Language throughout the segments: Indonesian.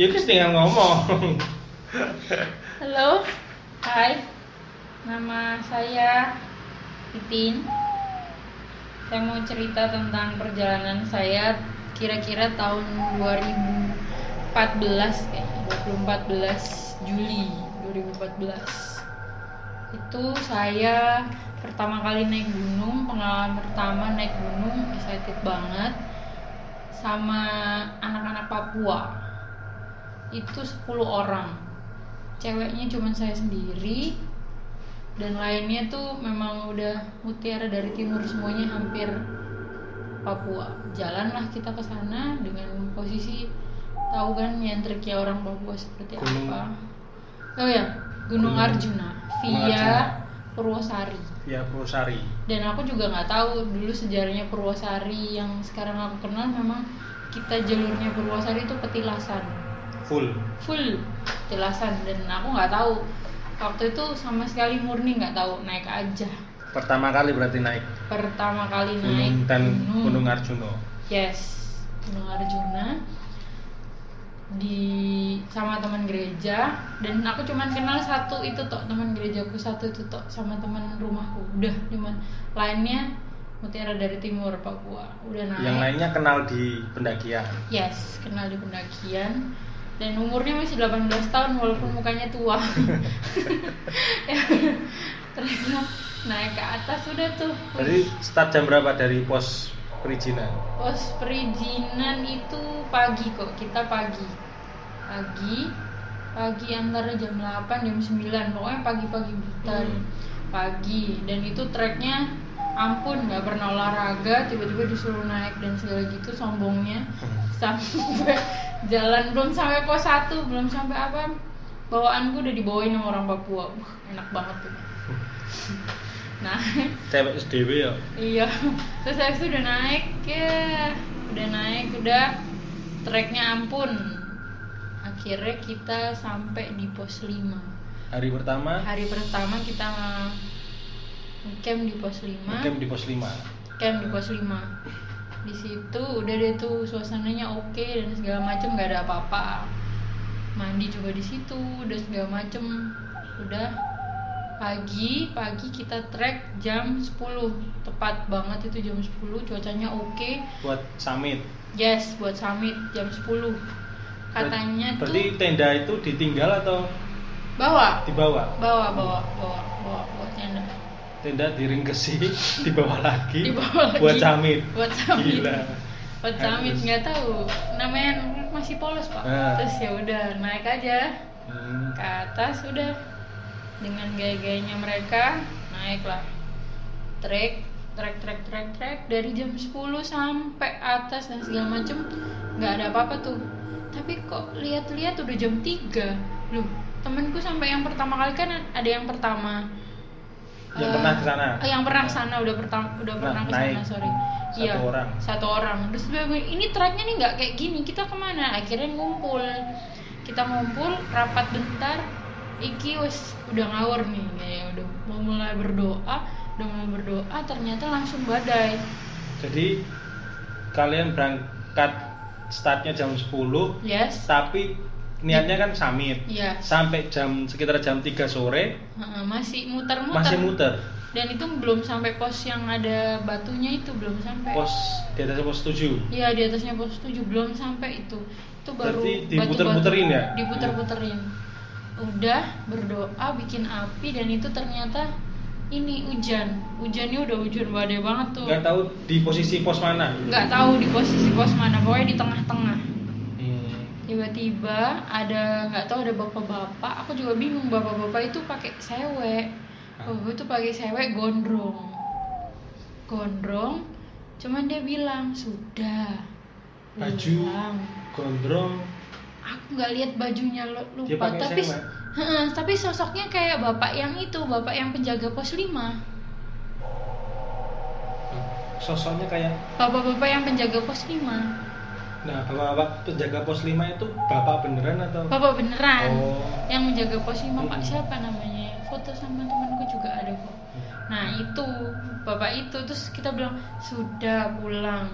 Ya Chris tinggal ngomong. Halo, hai. Nama saya Titin. Saya mau cerita tentang perjalanan saya kira-kira tahun 2014 kayaknya 2014 Juli 2014 itu saya pertama kali naik gunung pengalaman pertama naik gunung excited banget sama anak-anak Papua itu 10 orang. Ceweknya cuma saya sendiri. Dan lainnya tuh memang udah mutiara dari timur semuanya hampir Papua. Jalanlah kita ke sana dengan posisi tahu kan nyentrik ya orang Papua seperti Gunung- apa. Oh ya Gunung Gunung- Arjuna via Arjuna. Purwosari. Ya Purwosari. dan aku juga nggak tahu dulu sejarahnya Purwosari. Yang sekarang aku kenal memang kita jalurnya Purwosari itu petilasan Full. full. Petilasan dan aku nggak tahu. Waktu itu sama sekali murni nggak tahu. Naik aja. Pertama kali berarti naik? Pertama kali naik Gunung. Dan Gunung Arjuno. yes. Gunung Arjuna. Di sama teman gereja. Dan aku cuman kenal satu itu tok. Teman gerejaku satu itu tok. Sama teman rumahku. Udah cuman lainnya mutiara dari timur Papua. Udah naik. Yang lainnya kenal di pendakian. yes kenal di pendakian dan umurnya masih 18 tahun walaupun mukanya tua ternyata naik ke atas sudah tuh Jadi start jam berapa dari pos perizinan? Pos perizinan itu pagi kok, kita pagi. Pagi, pagi antara jam 8 jam 9, pokoknya pagi-pagi buta. Hmm. Pagi dan itu treknya ampun nggak pernah olahraga tiba-tiba disuruh naik dan segala gitu sombongnya. Sampai jalan belum sampai pos satu belum sampai apa. Bawaanku udah dibawain sama orang Papua. Wah, enak banget tuh. Nah. Cewek SDW ya. Iya, terus itu udah naik ya, udah naik, udah. Treknya ampun. Akhirnya kita sampai di pos 5 Hari pertama? Hari pertama kita camp di pos 5 camp di pos 5. Camp di pos 5 Di situ udah deh tuh suasananya oke dan segala macem gak ada apa-apa. Mandi juga di situ, udah segala macem. Udah pagi pagi kita trek jam 10 tepat banget itu jam 10 cuacanya oke. Buat summit. yes buat summit jam 10 katanya Ber- Berarti tuh tenda itu ditinggal atau bawa. dibawa? bawa bawa bawa bawa buat tenda Tenda diringkesi, dibawa lagi, Dibawa lagi. buat summit. buat summit Gila. buat Harus. nggak tahu namanya masih polos pak Ah. terus ya udah naik aja Hmm. ke atas udah dengan gaya-gayanya mereka naiklah trek trek trek trek trek dari jam 10 sampai atas dan segala macem nggak ada apa-apa tuh tapi kok lihat-lihat udah jam 3 loh temenku sampai yang pertama kali kan ada yang pertama Yang Eh, pernah ke sana? yang pernah ke sana udah pertama udah Nah, pernah ke sana sorry. Satu iya orang. satu orang. Terus ini treknya nih nggak kayak gini kita ke mana? Akhirnya ngumpul. Kita ngumpul rapat bentar iki wes udah ngawur nih ya udah mau mulai berdoa udah mau berdoa ternyata langsung badai. Jadi kalian berangkat startnya jam 10 yes. tapi niatnya kan summit. iya Sampai jam sekitar jam 3 sore Heeh, masih muter-muter masih muter. dan itu belum sampai pos yang ada batunya itu belum sampai Pos di atas pos 7. Iya di atasnya pos 7 belum sampai itu. Itu baru Berarti diputer-puterin ya? Diputer-puterin. Udah berdoa bikin api dan itu ternyata ini hujan. Hujannya udah hujan badai banget tuh. Nggak tahu di posisi pos mana. Nggak tahu di posisi pos mana, pokoknya di tengah-tengah. Tiba-tiba ada nggak tahu ada bapak-bapak. Aku juga bingung bapak-bapak itu pakai sewek. Bapak itu pakai sewek gondrong. Gondrong. Cuman dia bilang sudah. Baju. Bilang. Gondrong aku nggak lihat bajunya lupa tapi sewek? Tapi sosoknya kayak bapak yang itu bapak yang penjaga pos 5 sosoknya kayak bapak-bapak yang penjaga pos 5 nah bapak-bapak penjaga pos 5 itu bapak beneran atau? Bapak beneran. Oh. Yang menjaga pos 5 pak siapa namanya? Foto sama temanku juga ada kok. Nah itu bapak itu terus kita bilang sudah pulang.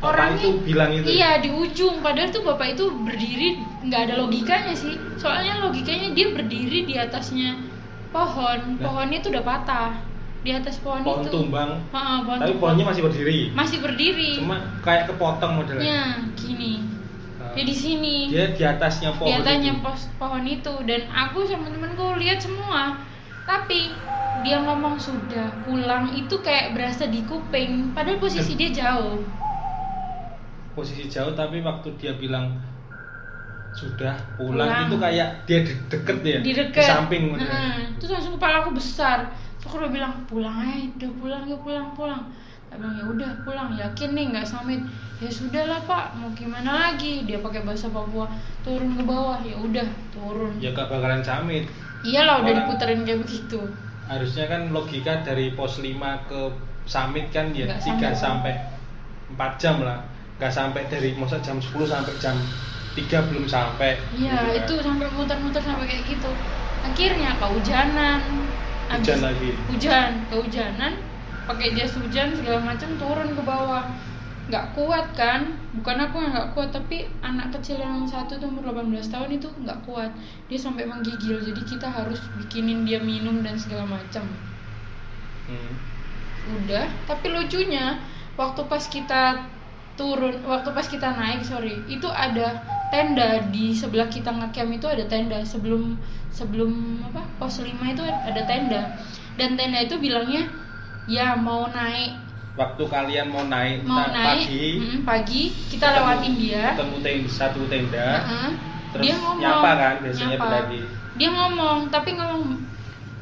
Bapak orangnya itu bilang itu? iya di ujung. Padahal tuh bapak itu berdiri nggak ada logikanya sih. Soalnya logikanya dia berdiri di atasnya pohon. Nah. pohonnya tuh udah patah di atas pohon, pohon itu. tumbang. Ha, pohon tapi tumbang. pohonnya masih berdiri. Masih berdiri. Cuma kayak kepotong modelnya. Ya gini. Nah, dia di sini. Dia di atasnya pohon di atasnya itu. pos pohon itu. Dan aku sama temenku lihat semua. Tapi dia ngomong sudah pulang. Itu kayak berasa di kuping. Padahal posisi dia jauh. Posisi jauh tapi waktu dia bilang sudah pulang, Pulang. itu kayak dia de deket ya? Di dekat samping modelnya. Heeh. terus langsung kepala aku besar aku udah bilang pulang aja udah pulang ya pulang pulang. Dia bilang ya udah pulang. Yakin nih nggak samit? Ya sudah lah pak. Mau gimana lagi? Dia pakai bahasa Papua turun ke bawah. Ya udah turun. Ya gak bakalan samit. Iyalah udah diputerin kayak begitu. Harusnya kan logika dari pos 5 ke summit kan ya Nggak 3 sampai. sampai 4 jam lah. Nggak sampai dari masa jam 10 sampai jam 3 belum sampai. Iya, Gitu kan. itu sampai muter-muter sampai kayak gitu. Akhirnya kehujanan. Hujan lagi. Hujan, kehujanan, pakai jas hujan segala macam turun ke bawah. Nggak kuat kan? Bukan aku yang nggak kuat, tapi anak kecil yang satu tuh umur 18 tahun itu nggak kuat. Dia sampai menggigil, jadi kita harus bikinin dia minum dan segala macam. Hmm. Udah, tapi lucunya waktu pas kita turun, waktu pas kita naik, sorry, itu ada tenda di sebelah kita ngecamp itu ada tenda sebelum sebelum apa pos 5 itu ada tenda. Dan tenda itu bilangnya ya mau naik. Waktu kalian mau naik mau naik pagi mm, pagi kita ketemu- lewatin dia. ketemu tenda satu tenda. Heeh. terus dia ngomong nyapa kan biasanya nyapa. dia ngomong tapi ngomong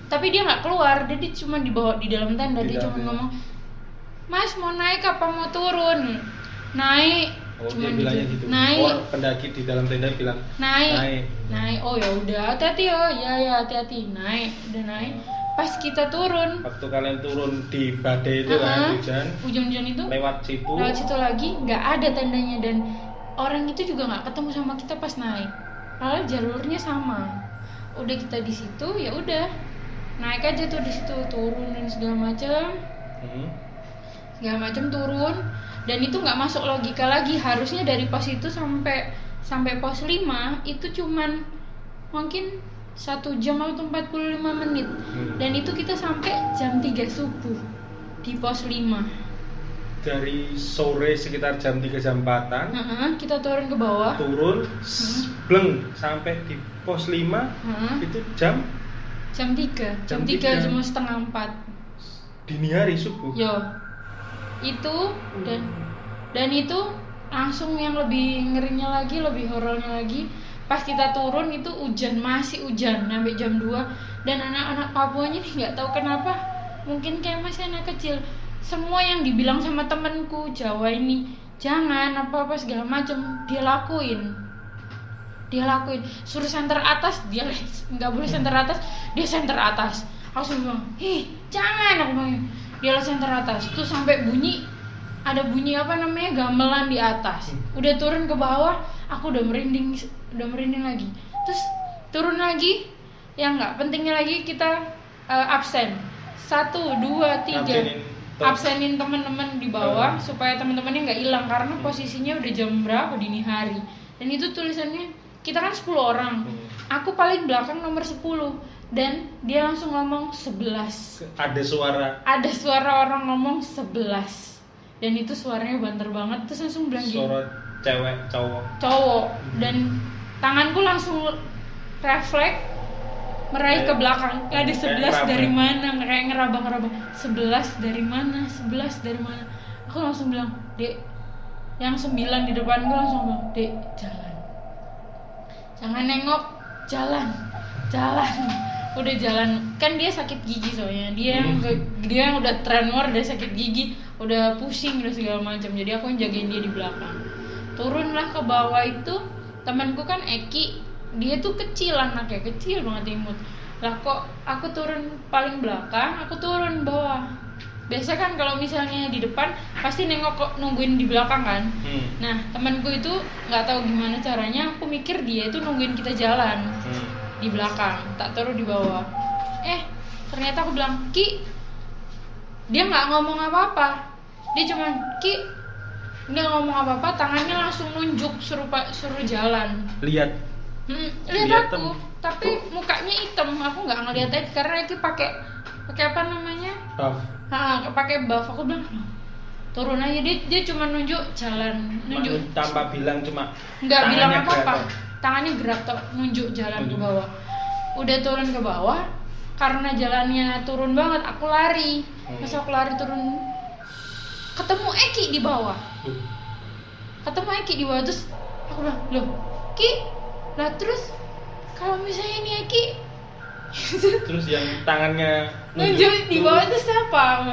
tapi dia nggak keluar dia di- cuma di bawah di dalam tenda Di dia cuma ngomong mas mau naik apa mau turun naik. Oh Cuman dia bilangnya gitu. naik. Oh pendaki di dalam tenda bilang naik. Naik. Naik. Oh ya udah hati-hati oh ya ya hati-hati. Naik udah naik. Pas kita turun. Waktu kalian turun di badai itu kan uh-uh, hujan. Hujan-hujan itu lewat situ. Lewat situ lagi nggak ada tendanya. Dan orang itu juga nggak ketemu sama kita pas naik. Padahal jalurnya sama. Udah kita di situ ya udah. Naik aja tuh di situ turun dan segala macam. Hmm. Segala macam turun. Dan itu nggak masuk logika lagi. Harusnya dari pos itu sampai sampai pos 5 itu cuman mungkin satu jam atau 45 menit. Hmm. dan itu kita sampai jam 3 subuh di pos 5 dari sore sekitar jam 3 jam 4an Heeh, kita turun ke bawah. turun s- bleng sampai di pos 5 Heeh, itu jam? Jam 3 jam Jam 3 tiga. jam setengah 4 dini hari subuh? Yo itu dan dan itu langsung yang lebih ngerinya lagi lebih horornya lagi. Pas kita turun itu hujan masih hujan sampai jam 2 dan anak-anak Papuanya nih nggak tahu kenapa mungkin kayak masih anak kecil. Semua yang dibilang sama temenku Jawa ini jangan apa apa segala macam. Dia lakuin. Dia lakuin. Suruh center atas dia nggak boleh center atas dia center atas. Aku langsung bilang ih jangan aku bilang dia lah center atas tuh sampai bunyi ada bunyi apa namanya gamelan di atas. Udah turun ke bawah aku udah merinding udah merinding lagi. Terus turun lagi yang nggak pentingnya lagi kita eh, absen. Satu dua tiga. Absenin tem- absenin teman-teman di bawah Hmm. supaya teman-temannya nggak hilang karena posisinya udah jam berapa dini hari. Dan itu tulisannya kita kan 10 orang. Hmm. aku paling belakang nomor 10 dan dia langsung ngomong 11 ada suara. Ada suara orang ngomong 11 dan itu suaranya banter banget terus langsung bilang gini. Suara cewek cowok. Cowok. Dan tanganku langsung refleks meraih ke belakang. Ada kayak 11 ngeraba. dari mana? Kayak ngeraba-ngeraba 11 dari mana? 11 dari mana? Aku langsung bilang dek. Yang 9 di depan gue langsung bilang dek jalan. Jangan nengok jalan. Jalan udah jalan kan dia sakit gigi soalnya. Dia yang ke- dia yang udah tremor udah sakit gigi udah pusing udah segala macam jadi aku yang jagain dia di belakang. Turunlah ke bawah itu temanku kan Eki dia tuh kecil anaknya kecil banget imut. Lah kok aku turun paling belakang aku turun bawah. Biasa kan kalau misalnya di depan pasti nengok kok nungguin di belakang kan. Hmm. nah temanku itu nggak tahu gimana caranya aku mikir dia itu nungguin kita jalan. Hmm. Di belakang tak taruh di bawah. Eh ternyata aku bilang ki dia nggak ngomong apa-apa. Dia cuman ki nggak ngomong apa apa tangannya langsung nunjuk suruh suruh jalan. Lihat. Hmm, Lihat lihat tem- aku tapi mukanya hitam aku nggak ngeliat Eki karena Eki pakai pakai apa namanya? Buff. Hah, pakai buff. Aku bilang "Loh, turun aja. Dia dia cuma nunjuk jalan nunjuk. tanpa bilang cuma nggak bilang tangannya apa apa kelihatan. Tangannya gerak tok nunjuk jalan ke bawah. Udah turun ke bawah karena jalannya turun banget aku lari. Hmm. pas aku lari turun ketemu Eki di bawah. Ketemu Eki di bawah terus aku bilang loh Ki lah terus kalau misalnya ini Eki? Terus yang tangannya nunjuk. di bawah itu siapa?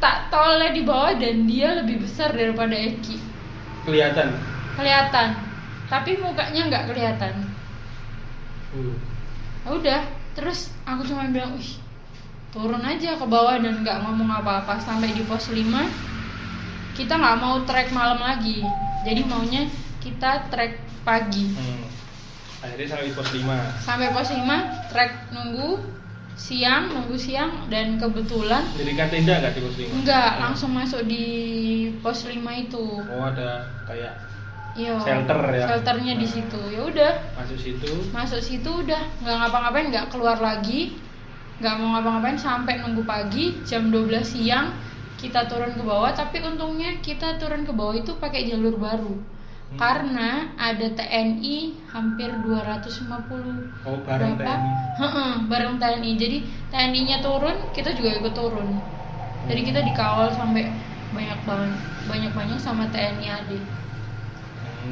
Tak toleh di bawah dan dia lebih besar daripada Eki. Kelihatan? Kelihatan tapi mukanya nggak kelihatan. Uh, Ya udah terus aku cuma bilang wih turun aja ke bawah dan nggak ngomong apa-apa. Sampai di pos 5 kita nggak mau trek malam lagi. Jadi maunya kita trek pagi. Hmm. akhirnya sampai di pos 5 sampai pos 5 trek nunggu siang nunggu siang dan kebetulan dirikan tenda nggak di pos 5 nggak langsung masuk di pos 5 itu. Oh ada kayak Iya, Shelter ya? shelternya di situ. Ya udah. Masuk situ. Masuk situ udah. Nggak ngapa-ngapain nggak keluar lagi. Nggak mau ngapa-ngapain sampai nunggu pagi jam 12 siang kita turun ke bawah. Tapi untungnya kita turun ke bawah itu pakai jalur baru. Hmm. karena ada TNI hampir 250 oh bareng berapa? TNI Heeh, bareng TNI jadi TNI-nya turun kita juga ikut turun. Jadi kita dikawal sampai banyak banget banyak banyak sama TNI AD Hmm,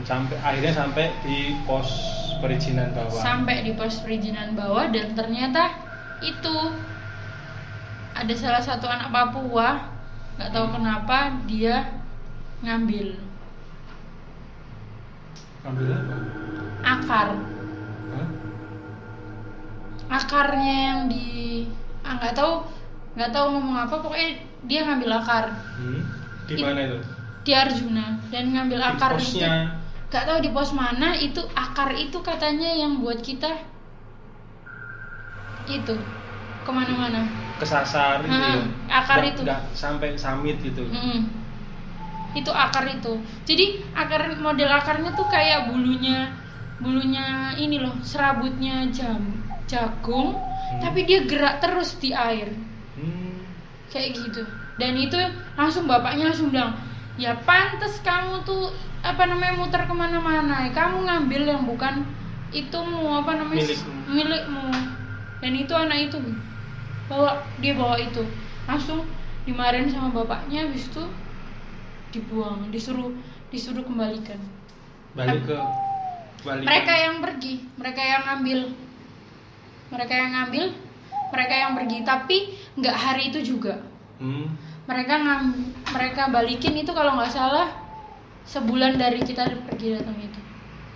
sampai akhirnya sampai di pos perizinan bawah. Sampai di pos perizinan bawah dan ternyata itu ada salah satu anak Papua nggak tahu kenapa dia ngambil. Ambil apa? Akar. Hah? akarnya yang di ah nggak tahu nggak tahu ngomong apa pokoknya dia ngambil akar. Hmm? di mana itu? di Arjuna dan ngambil di akar itu nggak tahu di pos mana itu akar itu katanya yang buat kita itu ke mana-mana kesasar itu Ha, ya akar Nggak- itu. nggak sampai summit gitu Mm-mm. itu akar itu jadi akar model akarnya tuh kayak bulunya bulunya ini loh serabutnya jam jagung Hmm. tapi dia gerak terus di air Hmm. kayak gitu dan itu langsung bapaknya langsung bilang ya pantas kamu tuh apa namanya muter ke mana-mana. Kamu ngambil yang bukan itumu apa namanya Milikmu. milikmu. Dan itu anak itu. Bawa dia bawa itu. Langsung dimarahin sama bapaknya habis itu dibuang disuruh disuruh kembalikan. Balik ke balik mereka yang pergi mereka yang ngambil. Mereka yang ngambil mereka yang pergi. Tapi nggak hari itu juga. Hmm. mereka ngam mereka balikin itu kalau nggak salah sebulan dari kita pergi datang itu?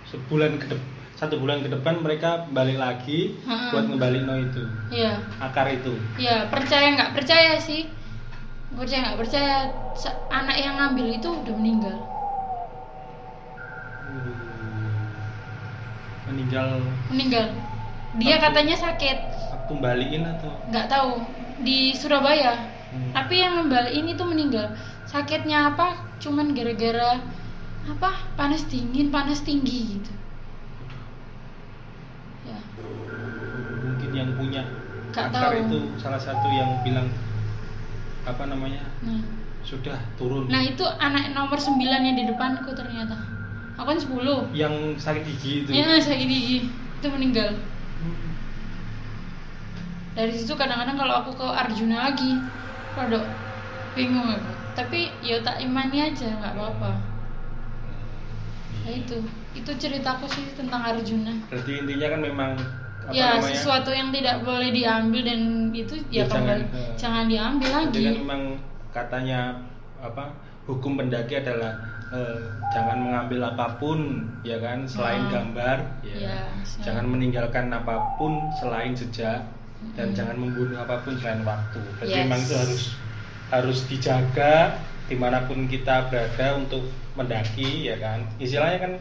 Sebulan ke depan satu bulan ke depan mereka balik lagi Ha-ha. buat ngebalik no itu. Iya. Akar itu. Ya percaya nggak? Percaya sih. Percaya nggak? Percaya anak yang ngambil itu udah meninggal. Meninggal. Meninggal. Dia Aku- katanya sakit. aku balikin atau? Nggak tahu. Di Surabaya. Hmm. tapi yang ngembaliin itu meninggal. Sakitnya apa? Cuman gara-gara apa? Panas dingin panas tinggi gitu. Ya. Mungkin yang punya tahu. itu salah satu yang bilang apa namanya nah. sudah turun. Nah itu anak nomor 9 yang di depanku ternyata. Aku kan 10 yang sakit gigi itu. Ya sakit gigi. Itu meninggal. Hmm. Dari situ kadang-kadang kalau aku ke Arjuna lagi Waduh bingung aku. Tapi ya tak imani aja nggak apa-apa Nah itu Itu ceritaku sih tentang Arjuna berarti intinya kan memang apa Ya namanya sesuatu yang tidak boleh diambil dan itu Ya, ya, kembali jangan, eh, jangan diambil lagi kan memang katanya apa hukum pendaki adalah eh, jangan mengambil apa pun ya kan selain Ah. gambar ya. Ya, jangan meninggalkan apa pun selain jejak dan Mm-mm. jangan membunuh apa pun selain waktu. Jadi Yes. memang itu harus harus dijaga di mana pun kita berada untuk mendaki ya kan. Istilahnya kan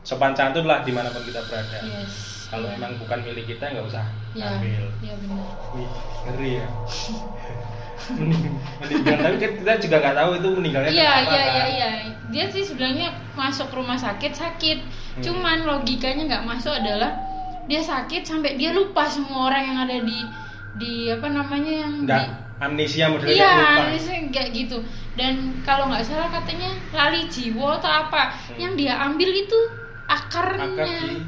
sopan santun lah di mana pun kita berada. Yes Kalau ya. memang bukan milik kita nggak usah ya, ambil. ya benar Wih, ngeri ya. meninggal tapi kan kita juga nggak tahu itu meninggalnya Iya iya iya iya. Dia sih sebenarnya masuk rumah sakit sakit. Hmm. Cuman logikanya nggak masuk adalah dia sakit sampai dia lupa semua orang yang ada di di apa namanya yang nggak di amnesia modelnya Iya, lupa biasanya kayak gitu. Dan kalau nggak salah katanya lali jiwa atau apa, Hmm. yang dia ambil itu akarnya. akar di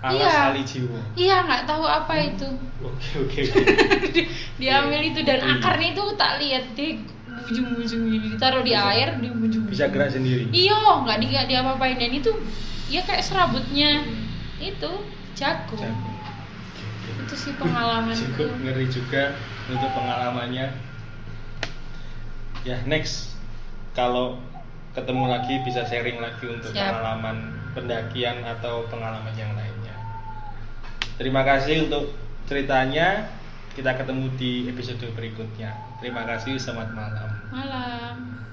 alas Iya. kali jiwa Iya, nggak tahu apa itu. oke oke oke dia ambil itu dan Iya. akarnya itu tak lihat di bujung-bujung gini ditaruh di Bisa. air di bujung bisa gerak sendiri Iya, nggak di nggak diapa-apain dan itu ya kayak serabutnya itu jago. Jago. Itu sih pengalamanku. cukup ngeri juga untuk pengalamannya ya next. Kalau ketemu lagi bisa sharing lagi untuk Siap. pengalaman pendakian atau pengalaman yang lainnya. Terima kasih untuk ceritanya. Kita ketemu di episode berikutnya. Terima kasih selamat malam. Malam.